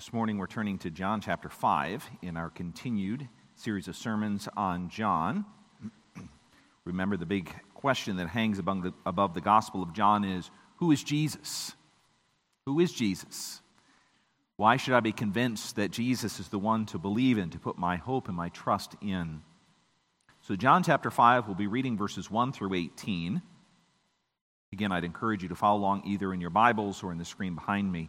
This morning we're turning to John chapter 5 in our continued series of sermons on John. Remember, the big question that hangs above the, above the Gospel of John is Who is Jesus? Who is Jesus? Why should I be convinced that Jesus is the one to believe in, to put my hope and my trust in? So, John chapter 5, we'll be reading verses 1 through 18. Again, I'd encourage you to follow along either in your Bibles or in the screen behind me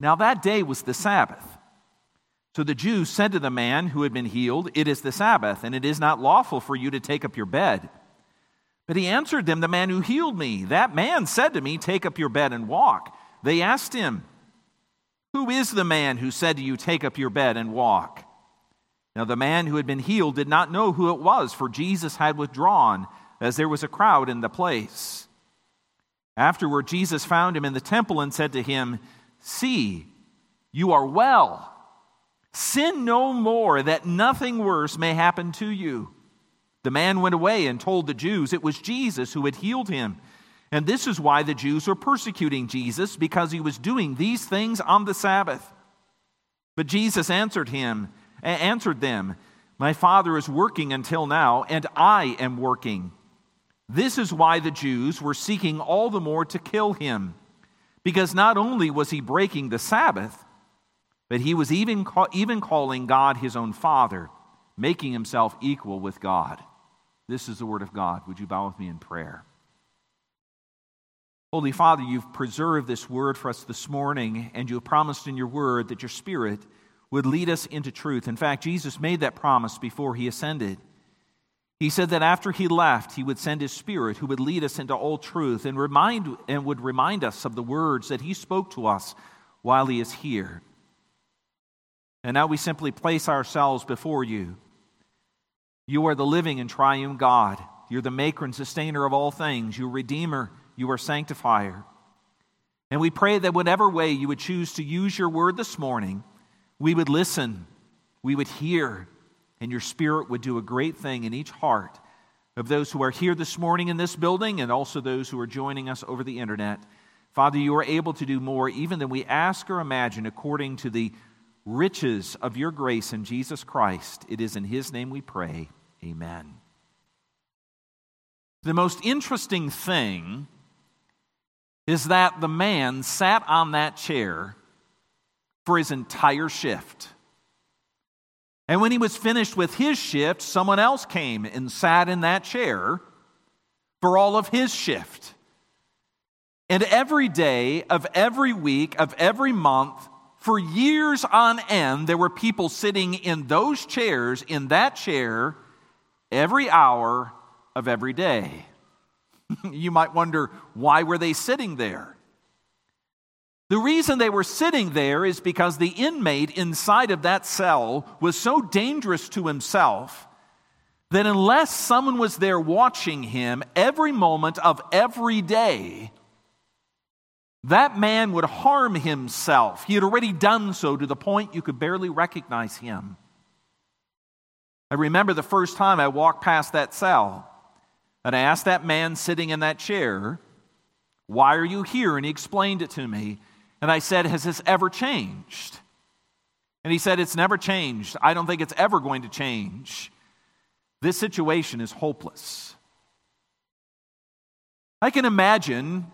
Now that day was the Sabbath. So the Jews said to the man who had been healed, It is the Sabbath, and it is not lawful for you to take up your bed. But he answered them, The man who healed me, that man said to me, Take up your bed and walk. They asked him, Who is the man who said to you, Take up your bed and walk? Now the man who had been healed did not know who it was, for Jesus had withdrawn, as there was a crowd in the place. Afterward, Jesus found him in the temple and said to him, See, you are well. Sin no more, that nothing worse may happen to you. The man went away and told the Jews it was Jesus who had healed him. And this is why the Jews were persecuting Jesus, because he was doing these things on the Sabbath. But Jesus answered him, answered them, My Father is working until now, and I am working. This is why the Jews were seeking all the more to kill him. Because not only was he breaking the Sabbath, but he was even, call, even calling God his own Father, making himself equal with God. This is the Word of God. Would you bow with me in prayer? Holy Father, you've preserved this word for us this morning, and you have promised in your word that your Spirit would lead us into truth. In fact, Jesus made that promise before he ascended. He said that after he left, he would send his spirit who would lead us into all truth and remind and would remind us of the words that he spoke to us while he is here. And now we simply place ourselves before you. You are the living and triune God. You're the maker and sustainer of all things. You're redeemer. You are sanctifier. And we pray that whatever way you would choose to use your word this morning, we would listen, we would hear, and your Spirit would do a great thing in each heart of those who are here this morning in this building and also those who are joining us over the internet. Father, you are able to do more even than we ask or imagine according to the riches of your grace in Jesus Christ. It is in his name we pray. Amen. The most interesting thing is that the man sat on that chair for his entire shift. And when he was finished with his shift, someone else came and sat in that chair for all of his shift. And every day of every week of every month, for years on end, there were people sitting in those chairs, in that chair, every hour of every day. you might wonder, why were they sitting there? The reason they were sitting there is because the inmate inside of that cell was so dangerous to himself that unless someone was there watching him every moment of every day, that man would harm himself. He had already done so to the point you could barely recognize him. I remember the first time I walked past that cell and I asked that man sitting in that chair, Why are you here? And he explained it to me. And I said, Has this ever changed? And he said, It's never changed. I don't think it's ever going to change. This situation is hopeless. I can imagine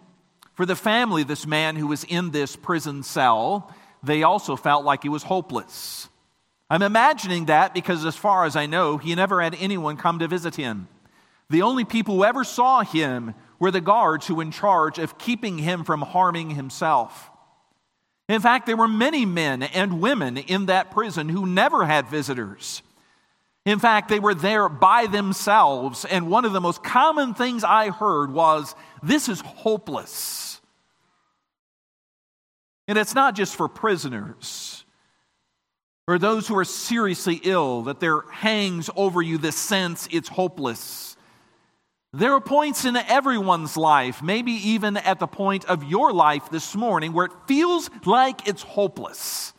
for the family, this man who was in this prison cell, they also felt like he was hopeless. I'm imagining that because, as far as I know, he never had anyone come to visit him. The only people who ever saw him were the guards who were in charge of keeping him from harming himself. In fact, there were many men and women in that prison who never had visitors. In fact, they were there by themselves, and one of the most common things I heard was, This is hopeless. And it's not just for prisoners or those who are seriously ill that there hangs over you this sense it's hopeless. There are points in everyone's life, maybe even at the point of your life this morning, where it feels like it's hopeless.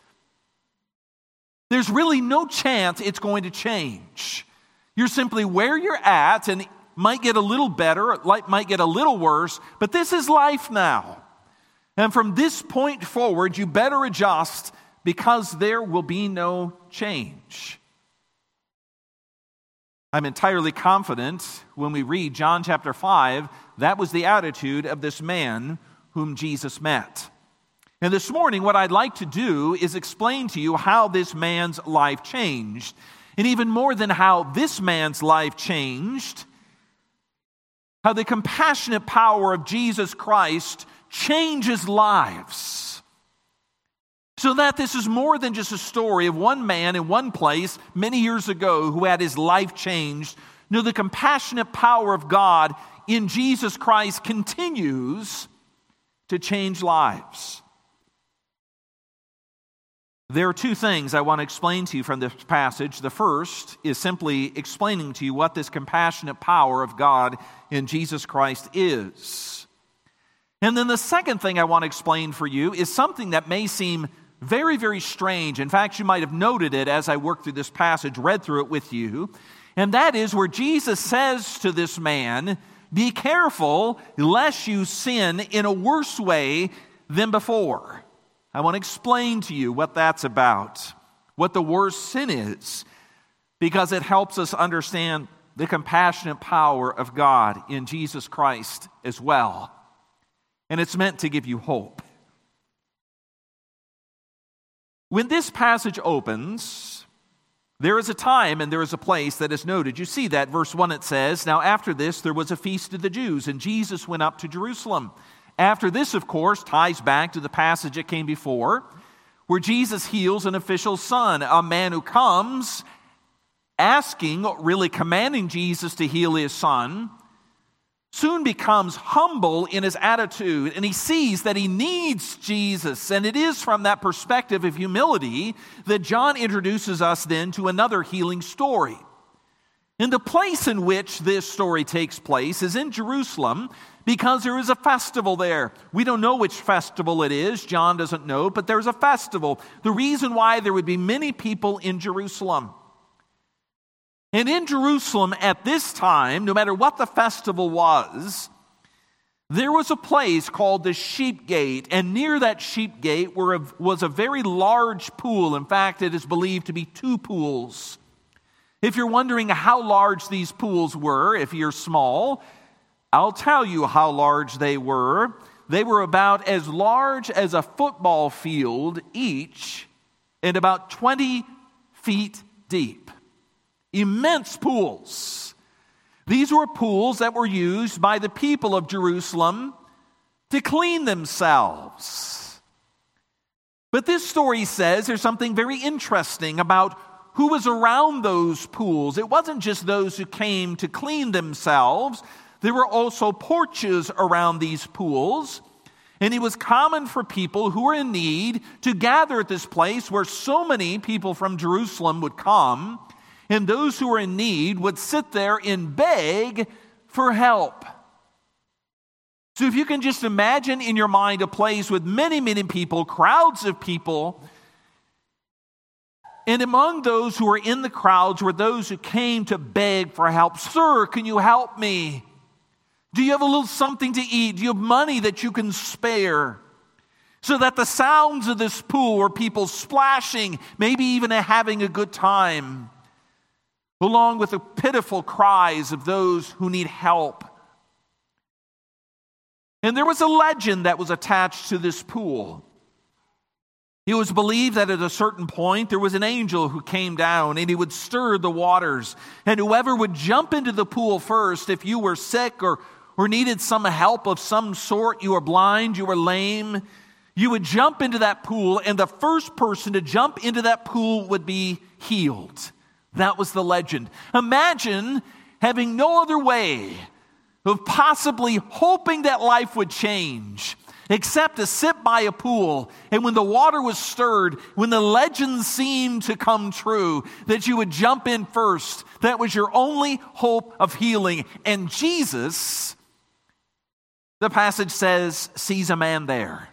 There's really no chance it's going to change. You're simply where you're at, and it might get a little better, it might get a little worse, but this is life now. And from this point forward, you better adjust because there will be no change. I'm entirely confident when we read John chapter 5, that was the attitude of this man whom Jesus met. And this morning, what I'd like to do is explain to you how this man's life changed. And even more than how this man's life changed, how the compassionate power of Jesus Christ changes lives. So that this is more than just a story of one man in one place many years ago who had his life changed. No, the compassionate power of God in Jesus Christ continues to change lives. There are two things I want to explain to you from this passage. The first is simply explaining to you what this compassionate power of God in Jesus Christ is. And then the second thing I want to explain for you is something that may seem very, very strange. In fact, you might have noted it as I worked through this passage, read through it with you. And that is where Jesus says to this man, Be careful lest you sin in a worse way than before. I want to explain to you what that's about, what the worst sin is, because it helps us understand the compassionate power of God in Jesus Christ as well. And it's meant to give you hope. When this passage opens, there is a time and there is a place that is noted. You see that, verse 1 it says, Now after this there was a feast of the Jews, and Jesus went up to Jerusalem. After this, of course, ties back to the passage that came before, where Jesus heals an official's son, a man who comes asking, really commanding Jesus to heal his son soon becomes humble in his attitude and he sees that he needs Jesus. And it is from that perspective of humility that John introduces us then to another healing story. And the place in which this story takes place is in Jerusalem because there is a festival there. We don't know which festival it is, John doesn't know, but there's a festival. The reason why there would be many people in Jerusalem. And in Jerusalem at this time, no matter what the festival was, there was a place called the Sheep Gate, and near that Sheep Gate was a very large pool. In fact, it is believed to be two pools. If you're wondering how large these pools were, if you're small, I'll tell you how large they were. They were about as large as a football field each and about 20 feet deep immense pools. These were pools that were used by the people of Jerusalem to clean themselves. But this story says there's something very interesting about who was around those pools. It wasn't just those who came to clean themselves, there were also porches around these pools. And it was common for people who were in need to gather at this place where so many people from Jerusalem would come and those who were in need would sit there and beg for help. So, if you can just imagine in your mind a place with many, many people, crowds of people, and among those who were in the crowds were those who came to beg for help. Sir, can you help me? Do you have a little something to eat? Do you have money that you can spare? So that the sounds of this pool were people splashing, maybe even having a good time along with the pitiful cries of those who need help. And there was a legend that was attached to this pool. It was believed that at a certain point there was an angel who came down and he would stir the waters. And whoever would jump into the pool first, if you were sick or, or needed some help of some sort, you were blind, you were lame, you would jump into that pool, and the first person to jump into that pool would be healed. That was the legend. Imagine having no other way of possibly hoping that life would change except to sit by a pool. And when the water was stirred, when the legend seemed to come true, that you would jump in first. That was your only hope of healing. And Jesus, the passage says, sees a man there.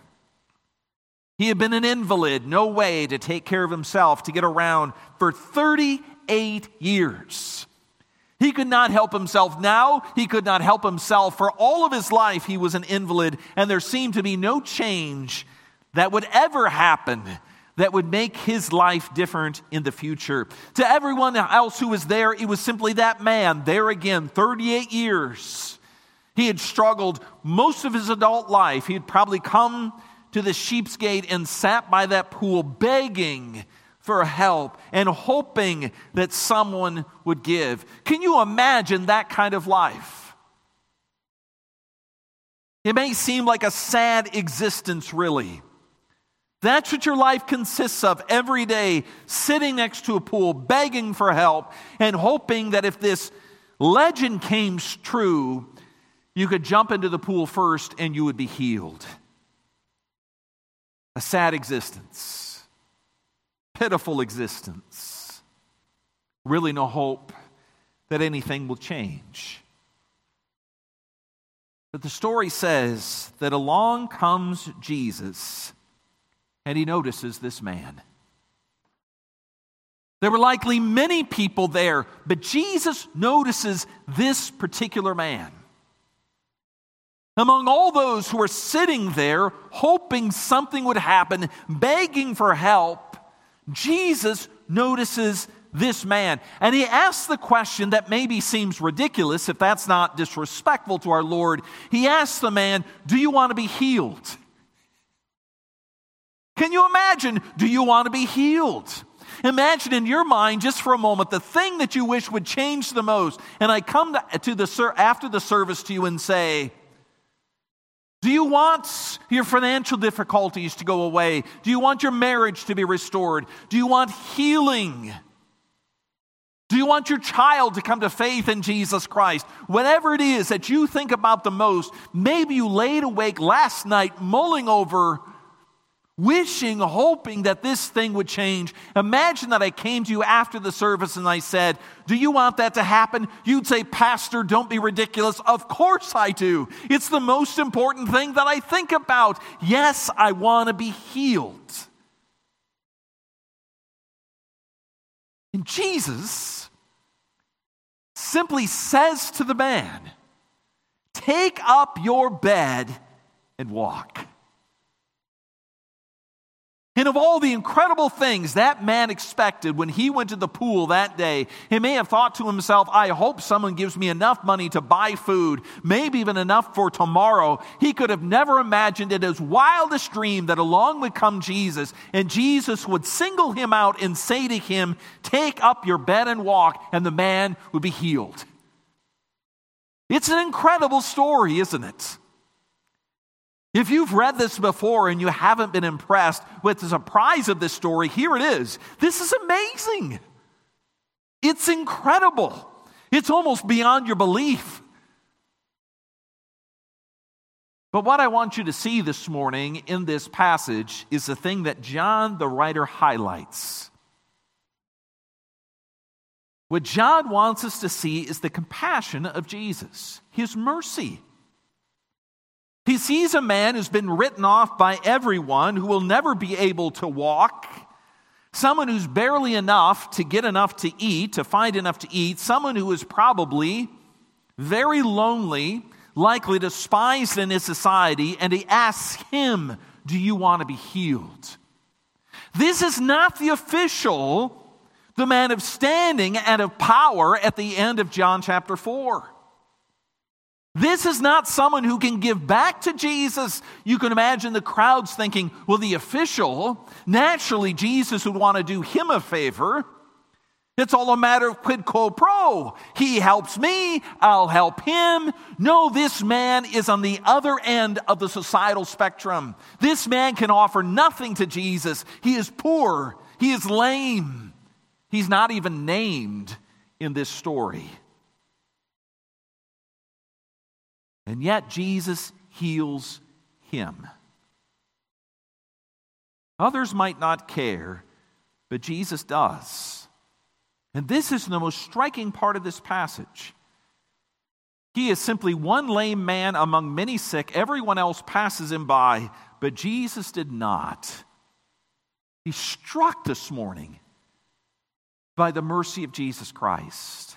He had been an invalid, no way to take care of himself, to get around for 38 years. He could not help himself now. He could not help himself. For all of his life, he was an invalid, and there seemed to be no change that would ever happen that would make his life different in the future. To everyone else who was there, it was simply that man, there again, 38 years. He had struggled most of his adult life. He had probably come to the sheep's gate and sat by that pool begging for help and hoping that someone would give. Can you imagine that kind of life? It may seem like a sad existence, really. That's what your life consists of every day, sitting next to a pool, begging for help, and hoping that if this legend came true, you could jump into the pool first and you would be healed. A sad existence pitiful existence. Really, no hope that anything will change. But the story says that along comes Jesus and he notices this man. There were likely many people there, but Jesus notices this particular man. Among all those who are sitting there, hoping something would happen, begging for help, Jesus notices this man. And he asks the question that maybe seems ridiculous if that's not disrespectful to our Lord. He asks the man, Do you want to be healed? Can you imagine? Do you want to be healed? Imagine in your mind, just for a moment, the thing that you wish would change the most. And I come to, to the after the service to you and say, do you want your financial difficulties to go away? Do you want your marriage to be restored? Do you want healing? Do you want your child to come to faith in Jesus Christ? Whatever it is that you think about the most, maybe you laid awake last night mulling over wishing, hoping that this thing would change. Imagine that I came to you after the service and I said, Do you want that to happen? You'd say, Pastor, don't be ridiculous. Of course I do. It's the most important thing that I think about. Yes, I want to be healed. And Jesus simply says to the man, Take up your bed and walk. And of all the incredible things that man expected when he went to the pool that day, he may have thought to himself, I hope someone gives me enough money to buy food, maybe even enough for tomorrow. He could have never imagined in his wildest dream that along would come Jesus, and Jesus would single him out and say to him, Take up your bed and walk, and the man would be healed. It's an incredible story, isn't it? If you've read this before and you haven't been impressed with the surprise of this story, here it is. This is amazing. It's incredible. It's almost beyond your belief. But what I want you to see this morning in this passage is the thing that John the writer highlights. What John wants us to see is the compassion of Jesus, his mercy. He sees a man who's been written off by everyone, who will never be able to walk, someone who's barely enough to get enough to eat, to find enough to eat, someone who is probably very lonely, likely despised in his society, and he asks him, Do you want to be healed? This is not the official, the man of standing and of power at the end of John chapter 4. This is not someone who can give back to Jesus. You can imagine the crowds thinking, well, the official, naturally, Jesus would want to do him a favor. It's all a matter of quid quo pro. He helps me, I'll help him. No, this man is on the other end of the societal spectrum. This man can offer nothing to Jesus. He is poor, he is lame. He's not even named in this story. And yet, Jesus heals him. Others might not care, but Jesus does. And this is the most striking part of this passage. He is simply one lame man among many sick. Everyone else passes him by, but Jesus did not. He's struck this morning by the mercy of Jesus Christ.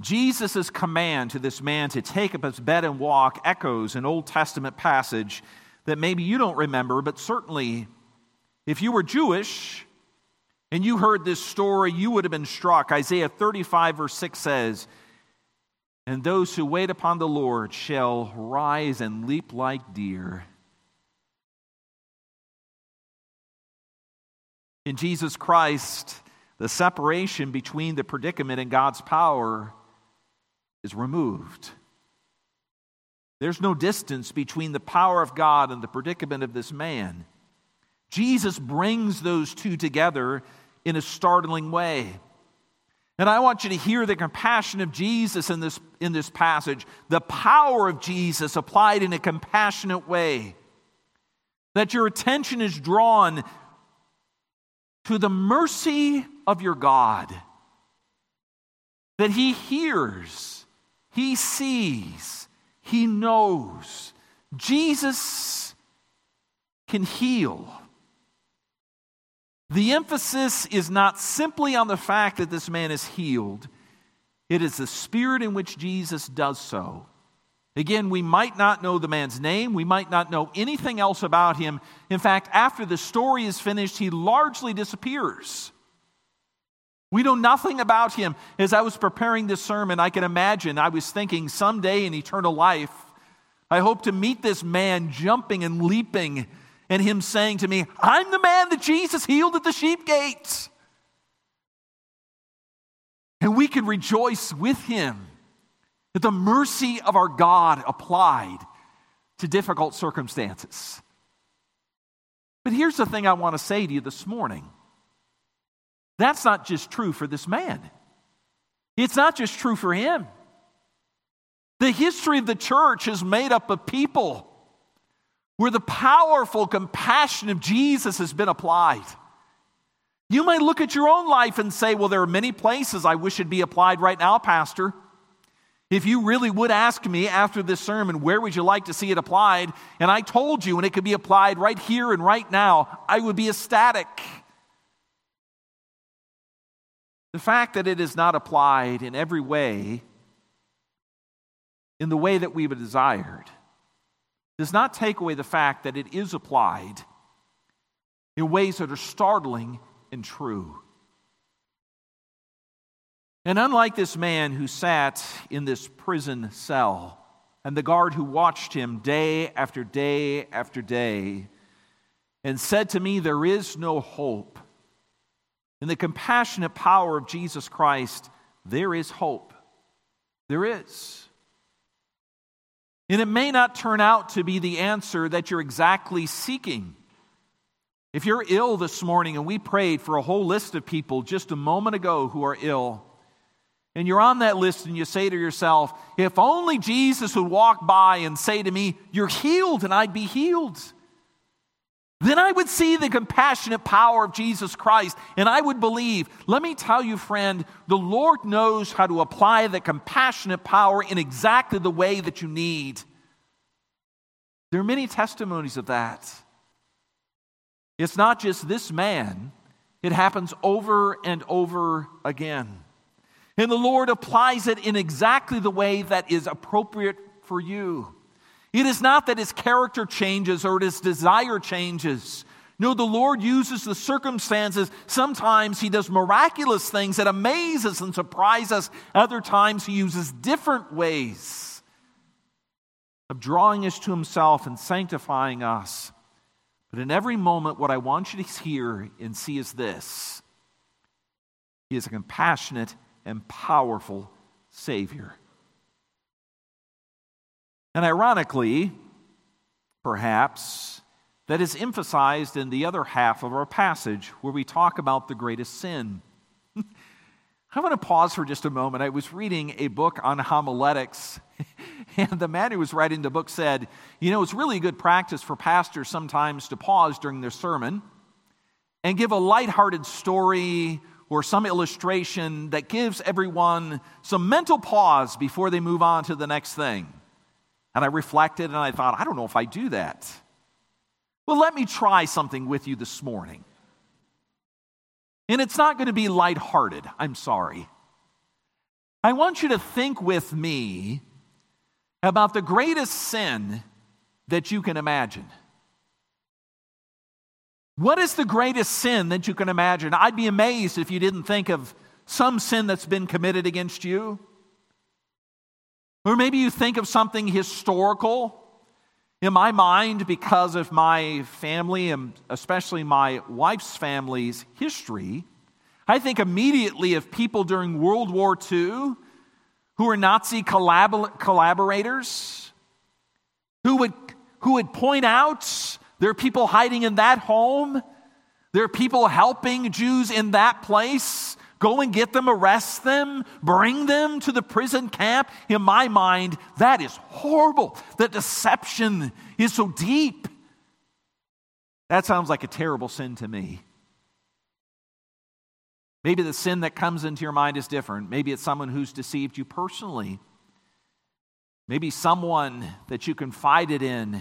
Jesus' command to this man to take up his bed and walk echoes an Old Testament passage that maybe you don't remember, but certainly if you were Jewish, and you heard this story, you would have been struck. Isaiah 35, verse 6 says, And those who wait upon the Lord shall rise and leap like deer. In Jesus Christ, the separation between the predicament and God's power is removed. There's no distance between the power of God and the predicament of this man. Jesus brings those two together in a startling way. And I want you to hear the compassion of Jesus in this, in this passage, the power of Jesus applied in a compassionate way. That your attention is drawn to the mercy of your God. That He hears, He sees, He knows. Jesus can heal. The emphasis is not simply on the fact that this man is healed, it is the spirit in which Jesus does so. Again, we might not know the man's name. We might not know anything else about him. In fact, after the story is finished, he largely disappears. We know nothing about him. As I was preparing this sermon, I can imagine I was thinking someday in eternal life, I hope to meet this man jumping and leaping and him saying to me, I'm the man that Jesus healed at the sheep gates. And we can rejoice with him that the mercy of our God applied to difficult circumstances. But here's the thing I want to say to you this morning that's not just true for this man, it's not just true for him. The history of the church is made up of people where the powerful compassion of Jesus has been applied. You may look at your own life and say, Well, there are many places I wish it'd be applied right now, Pastor. If you really would ask me after this sermon, where would you like to see it applied? And I told you, and it could be applied right here and right now, I would be ecstatic. The fact that it is not applied in every way, in the way that we would desired, does not take away the fact that it is applied in ways that are startling and true. And unlike this man who sat in this prison cell and the guard who watched him day after day after day and said to me, There is no hope, in the compassionate power of Jesus Christ, there is hope. There is. And it may not turn out to be the answer that you're exactly seeking. If you're ill this morning, and we prayed for a whole list of people just a moment ago who are ill, and you're on that list and you say to yourself, if only Jesus would walk by and say to me, You're healed, and I'd be healed then I would see the compassionate power of Jesus Christ and I would believe. Let me tell you, friend, the Lord knows how to apply the compassionate power in exactly the way that you need. There are many testimonies of that. It's not just this man, it happens over and over again. And the Lord applies it in exactly the way that is appropriate for you. It is not that his character changes or his desire changes. No, the Lord uses the circumstances. Sometimes He does miraculous things that amaze us and surprise us. Other times He uses different ways of drawing us to Himself and sanctifying us. But in every moment, what I want you to hear and see is this He is a compassionate and powerful Savior. And ironically, perhaps, that is emphasized in the other half of our passage where we talk about the greatest sin. I want to pause for just a moment. I was reading a book on homiletics, and the man who was writing the book said, You know, it's really good practice for pastors sometimes to pause during their sermon and give a lighthearted story or some illustration that gives everyone some mental pause before they move on to the next thing. And I reflected and I thought, I don't know if I do that. Well, let me try something with you this morning. And it's not going to be lighthearted, I'm sorry. I want you to think with me about the greatest sin that you can imagine. What is the greatest sin that you can imagine? I'd be amazed if you didn't think of some sin that's been committed against you. Or maybe you think of something historical. In my mind, because of my family and especially my wife's family's history, I think immediately of people during World War II who were Nazi collabor- collaborators, who would, who would point out there are people hiding in that home, there are people helping Jews in that place. Go and get them, arrest them, bring them to the prison camp. In my mind, that is horrible. The deception is so deep. That sounds like a terrible sin to me. Maybe the sin that comes into your mind is different. Maybe it's someone who's deceived you personally. Maybe someone that you confided in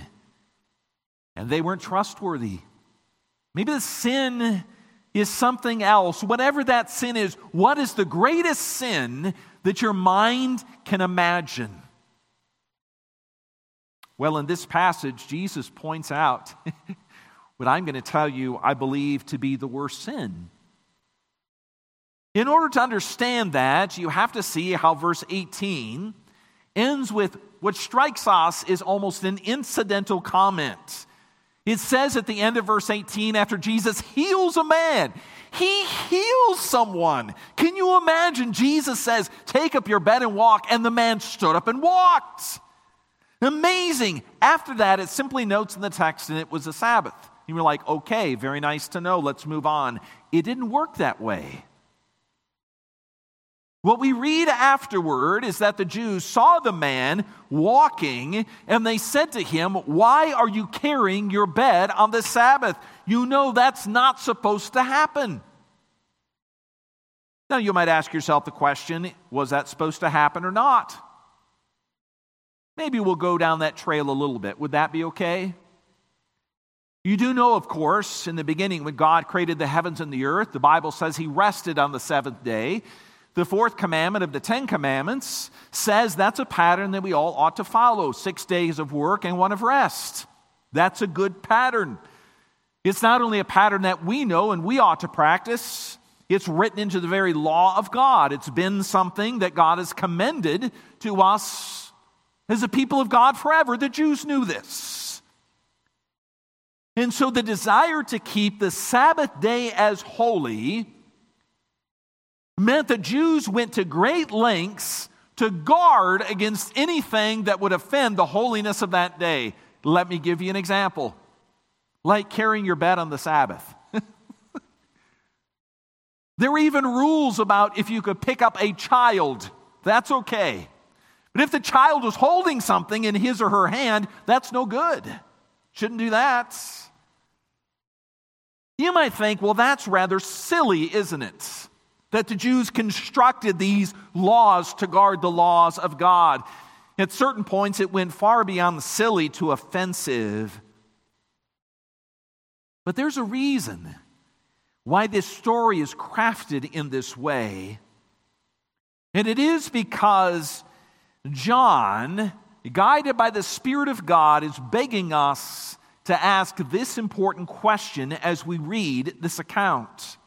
and they weren't trustworthy. Maybe the sin is something else. Whatever that sin is, what is the greatest sin that your mind can imagine? Well, in this passage, Jesus points out what I'm going to tell you I believe to be the worst sin. In order to understand that, you have to see how verse 18 ends with what strikes us is almost an incidental comment. It says at the end of verse 18, after Jesus heals a man, he heals someone. Can you imagine? Jesus says, Take up your bed and walk, and the man stood up and walked. Amazing. After that, it simply notes in the text, and it was a Sabbath. And you're like, okay, very nice to know. Let's move on. It didn't work that way. What we read afterward is that the Jews saw the man walking and they said to him, Why are you carrying your bed on the Sabbath? You know that's not supposed to happen. Now, you might ask yourself the question was that supposed to happen or not? Maybe we'll go down that trail a little bit. Would that be okay? You do know, of course, in the beginning when God created the heavens and the earth, the Bible says he rested on the seventh day. The fourth commandment of the Ten Commandments says that's a pattern that we all ought to follow six days of work and one of rest. That's a good pattern. It's not only a pattern that we know and we ought to practice, it's written into the very law of God. It's been something that God has commended to us as a people of God forever. The Jews knew this. And so the desire to keep the Sabbath day as holy meant that Jews went to great lengths to guard against anything that would offend the holiness of that day. Let me give you an example like carrying your bed on the Sabbath. there were even rules about if you could pick up a child, that's okay. But if the child was holding something in his or her hand, that's no good. Shouldn't do that. You might think, well, that's rather silly, isn't it? That the Jews constructed these laws to guard the laws of God. At certain points, it went far beyond the silly to offensive. But there's a reason why this story is crafted in this way. And it is because John, guided by the Spirit of God, is begging us to ask this important question as we read this account.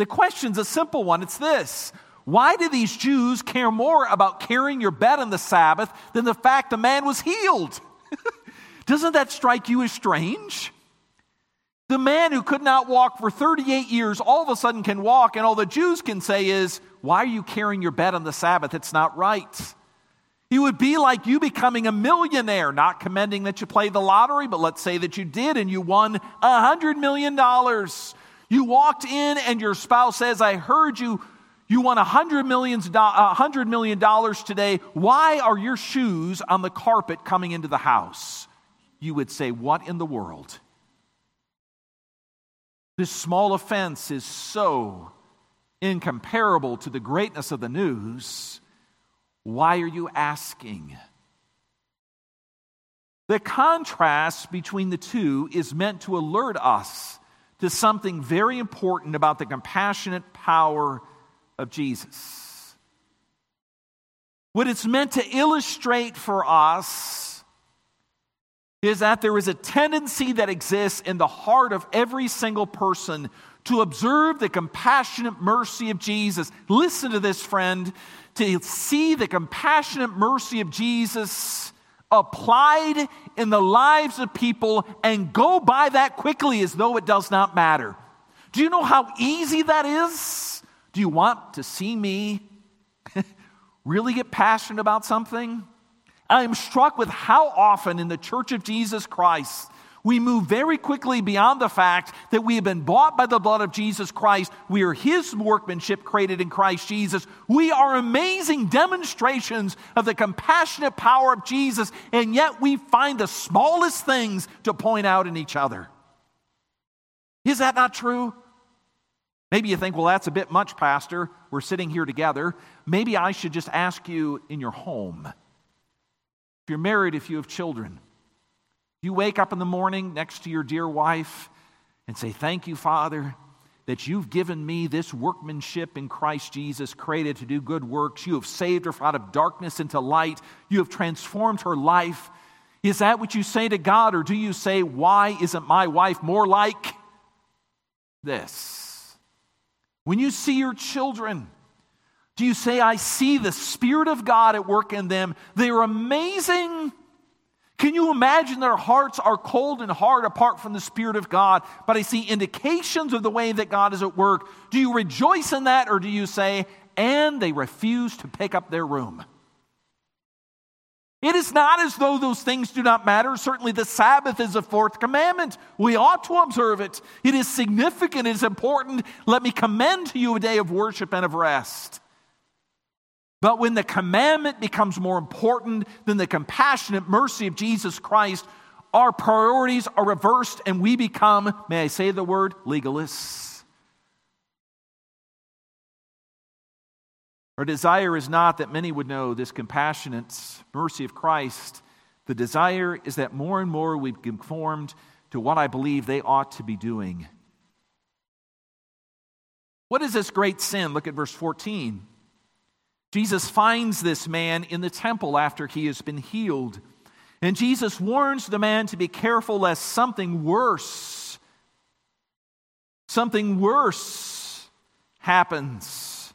The question's a simple one it's this Why do these Jews care more about carrying your bed on the Sabbath than the fact the man was healed? Doesn't that strike you as strange? The man who could not walk for 38 years all of a sudden can walk, and all the Jews can say is, Why are you carrying your bed on the Sabbath? It's not right. He would be like you becoming a millionaire, not commending that you played the lottery, but let's say that you did and you won a hundred million dollars. You walked in and your spouse says, I heard you, you won a hundred millions, a hundred million dollars today. Why are your shoes on the carpet coming into the house? You would say, What in the world? This small offense is so incomparable to the greatness of the news why are you asking? The contrast between the two is meant to alert us to something very important about the compassionate power of Jesus. What it's meant to illustrate for us is that there is a tendency that exists in the heart of every single person to observe the compassionate mercy of Jesus. Listen to this, friend to see the compassionate mercy of Jesus applied in the lives of people and go by that quickly as though it does not matter. Do you know how easy that is? Do you want to see me really get passionate about something? I am struck with how often in the Church of Jesus Christ we move very quickly beyond the fact that we have been bought by the blood of Jesus Christ. We are His workmanship created in Christ Jesus. We are amazing demonstrations of the compassionate power of Jesus, and yet we find the smallest things to point out in each other. Is that not true? Maybe you think, well, that's a bit much, Pastor. We're sitting here together. Maybe I should just ask you in your home. If you're married, if you have children, you wake up in the morning next to your dear wife and say, Thank you, Father, that you've given me this workmanship in Christ Jesus, created to do good works. You have saved her out of darkness into light. You have transformed her life. Is that what you say to God, or do you say, Why isn't my wife more like this? When you see your children, do you say, I see the Spirit of God at work in them? They are amazing. Can you imagine their hearts are cold and hard apart from the Spirit of God, but I see indications of the way that God is at work? Do you rejoice in that, or do you say, and they refuse to pick up their room? It is not as though those things do not matter. Certainly, the Sabbath is a fourth commandment. We ought to observe it. It is significant, it is important. Let me commend to you a day of worship and of rest. But when the commandment becomes more important than the compassionate mercy of Jesus Christ, our priorities are reversed and we become, may I say the word, legalists. Our desire is not that many would know this compassionate mercy of Christ. The desire is that more and more we conformed to what I believe they ought to be doing. What is this great sin? Look at verse 14. Jesus finds this man in the temple after he has been healed. And Jesus warns the man to be careful lest something worse, something worse happens.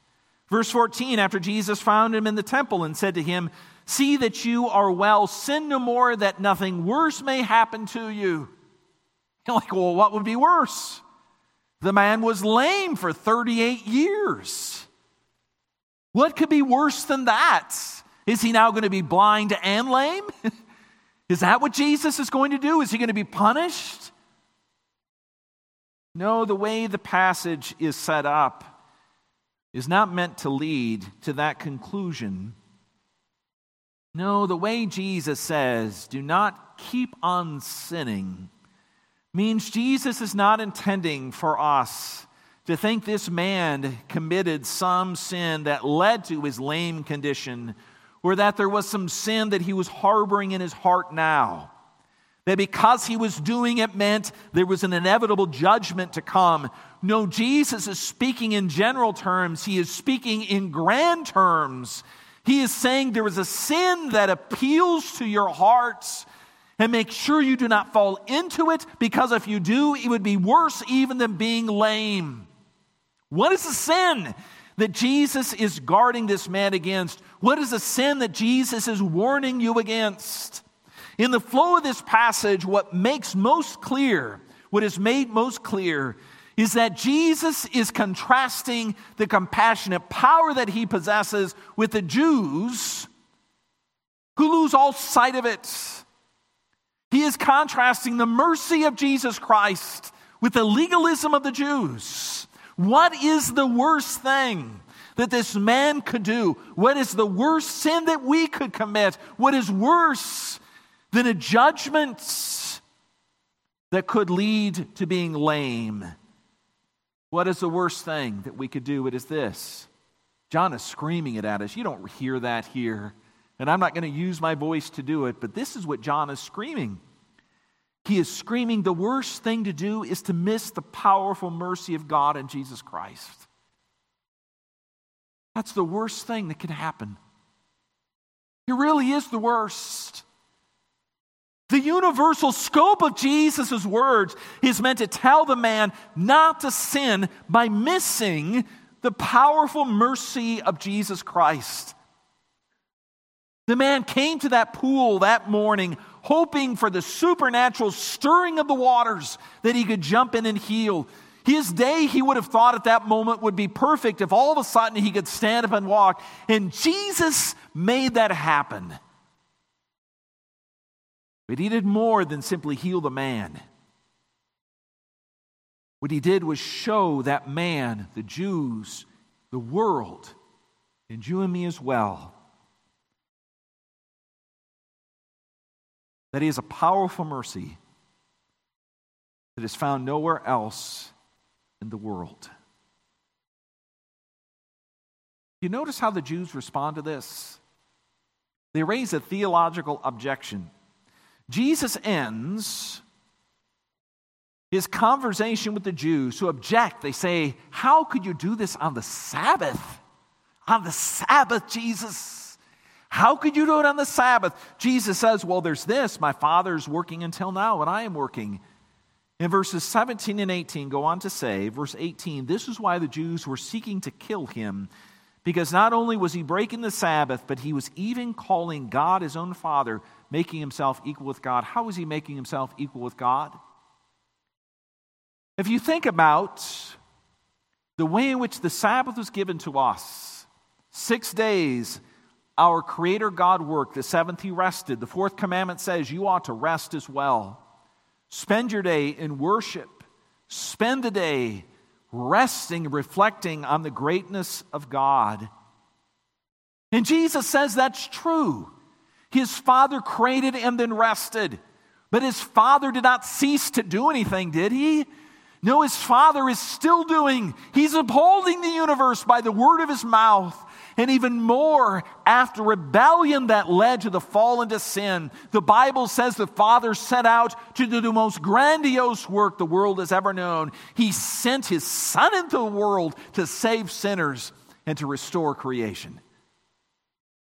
Verse 14 After Jesus found him in the temple and said to him, See that you are well, sin no more, that nothing worse may happen to you. You're like, well, what would be worse? The man was lame for 38 years. What could be worse than that? Is he now going to be blind and lame? is that what Jesus is going to do? Is he going to be punished? No, the way the passage is set up is not meant to lead to that conclusion. No, the way Jesus says, do not keep on sinning, means Jesus is not intending for us to think this man committed some sin that led to his lame condition, or that there was some sin that he was harboring in his heart now. That because he was doing it meant there was an inevitable judgment to come. No, Jesus is speaking in general terms, he is speaking in grand terms. He is saying there is a sin that appeals to your hearts And make sure you do not fall into it, because if you do, it would be worse even than being lame. What is the sin that Jesus is guarding this man against? What is the sin that Jesus is warning you against? In the flow of this passage, what makes most clear, what is made most clear, is that Jesus is contrasting the compassionate power that he possesses with the Jews who lose all sight of it. He is contrasting the mercy of Jesus Christ with the legalism of the Jews. What is the worst thing that this man could do? What is the worst sin that we could commit? What is worse than a judgment that could lead to being lame? What is the worst thing that we could do? It is this. John is screaming it at us. You don't hear that here. And I'm not going to use my voice to do it, but this is what John is screaming. He is screaming the worst thing to do is to miss the powerful mercy of God in Jesus Christ. That's the worst thing that can happen. It really is the worst. The universal scope of Jesus' words is meant to tell the man not to sin by missing the powerful mercy of Jesus Christ. The man came to that pool that morning hoping for the supernatural stirring of the waters that he could jump in and heal. His day, he would have thought at that moment, would be perfect if all of a sudden he could stand up and walk. And Jesus made that happen. But he did more than simply heal the man. What he did was show that man, the Jews, the world, and you and me as well, that he is a powerful mercy that is found nowhere else in the world. You notice how the Jews respond to this? They raise a theological objection. Jesus ends his conversation with the Jews who object. They say, How could you do this on the Sabbath? On the Sabbath, Jesus. How could you do it on the Sabbath? Jesus says, Well, there's this. My Father's working until now, and I am working. In verses 17 and 18, go on to say, verse 18, this is why the Jews were seeking to kill him, because not only was he breaking the Sabbath, but he was even calling God his own Father making himself equal with God. How is he making himself equal with God? If you think about the way in which the Sabbath was given to us, six days our Creator God worked, the seventh he rested. The fourth commandment says you ought to rest as well. Spend your day in worship, spend the day resting, reflecting on the greatness of God. And Jesus says that's true. His father created and then rested. But his father did not cease to do anything, did he? No, his father is still doing. He's upholding the universe by the word of his mouth. And even more, after rebellion that led to the fall into sin, the Bible says the Father set out to do the most grandiose work the world has ever known. He sent His Son into the world to save sinners and to restore creation.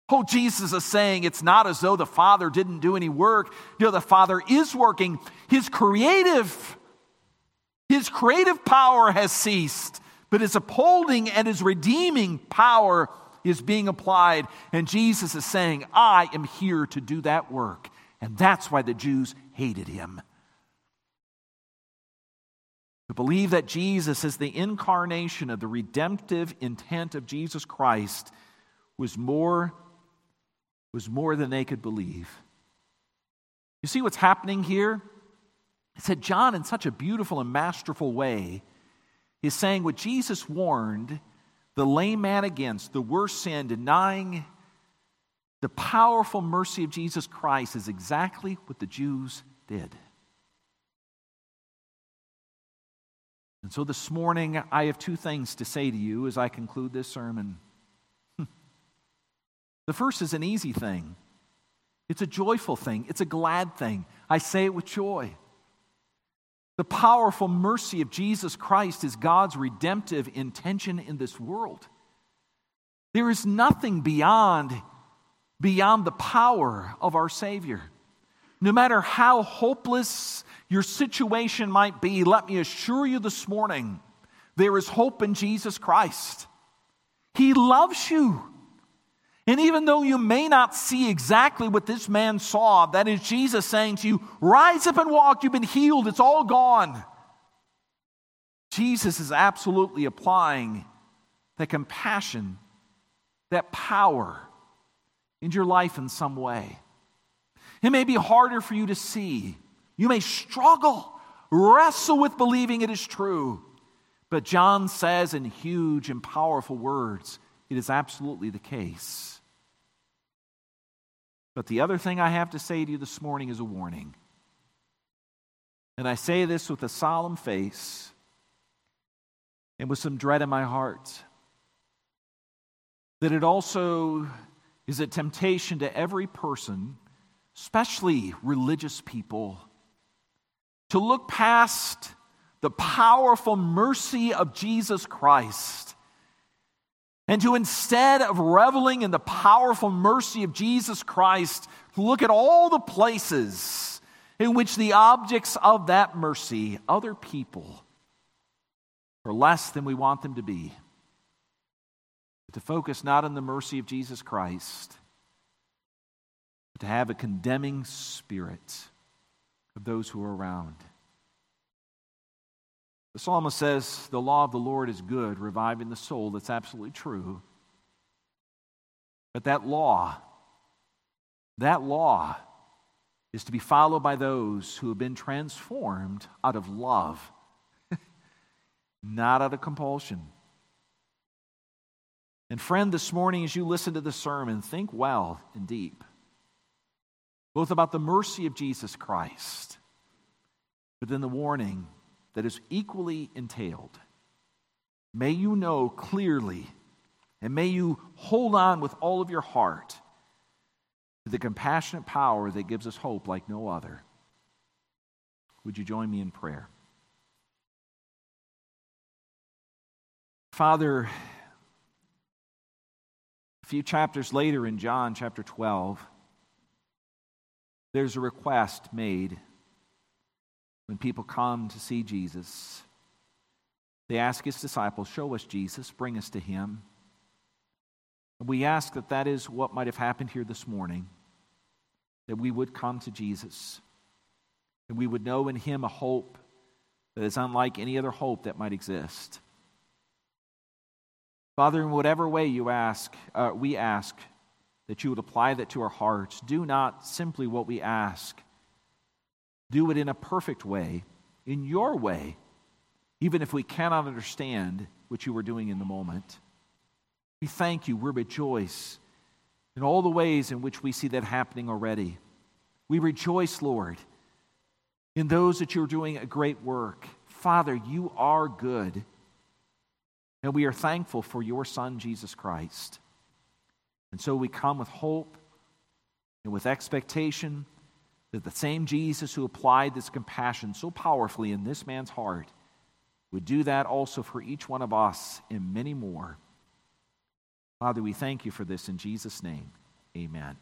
Oh, Jesus is saying it's not as though the Father didn't do any work. No, the Father is working. His creative, his creative power has ceased, but his upholding and his redeeming power is being applied. And Jesus is saying, I am here to do that work. And that's why the Jews hated him. To believe that Jesus is the incarnation of the redemptive intent of Jesus Christ was more was more than they could believe. You see what's happening here? It said John, in such a beautiful and masterful way, is saying what Jesus warned the lame man against, the worst sin, denying the powerful mercy of Jesus Christ, is exactly what the Jews did. And so this morning, I have two things to say to you as I conclude this sermon. The first is an easy thing, it's a joyful thing, it's a glad thing. I say it with joy. The powerful mercy of Jesus Christ is God's redemptive intention in this world. There is nothing beyond, beyond the power of our Savior. No matter how hopeless your situation might be, let me assure you this morning there is hope in Jesus Christ. He loves you. And even though you may not see exactly what this man saw, that is Jesus saying to you, Rise up and walk, you've been healed, it's all gone. Jesus is absolutely applying that compassion, that power into your life in some way. It may be harder for you to see. You may struggle, wrestle with believing it is true. But John says in huge and powerful words, it is absolutely the case. But the other thing I have to say to you this morning is a warning. And I say this with a solemn face and with some dread in my heart. That it also is a temptation to every person, especially religious people, to look past the powerful mercy of Jesus Christ and to instead of reveling in the powerful mercy of Jesus Christ, look at all the places in which the objects of that mercy, other people, are less than we want them to be. But to focus not on the mercy of Jesus Christ, but to have a condemning spirit of those who are around. The psalmist says, The law of the Lord is good, reviving the soul. That's absolutely true. But that law, that law is to be followed by those who have been transformed out of love, not out of compulsion. And, friend, this morning, as you listen to the sermon, think well and deep, both about the mercy of Jesus Christ, but then the warning that is equally entailed. May you know clearly and may you hold on with all of your heart to the compassionate power that gives us hope like no other. Would you join me in prayer? Father, a few chapters later in John chapter 12, there's a request made when people come to see Jesus, they ask his disciples, Show us Jesus, bring us to him. And we ask that that is what might have happened here this morning, that we would come to Jesus, and we would know in him a hope that is unlike any other hope that might exist. Father, in whatever way you ask, uh, we ask that you would apply that to our hearts. Do not simply what we ask do it in a perfect way, in your way, even if we cannot understand what you were doing in the moment. We thank you. We rejoice in all the ways in which we see that happening already. We rejoice, Lord, in those that you're doing a great work. Father, you are good. And we are thankful for your Son, Jesus Christ. And so we come with hope and with expectation that the same Jesus who applied this compassion so powerfully in this man's heart would do that also for each one of us and many more. Father, we thank you for this in Jesus' name. Amen.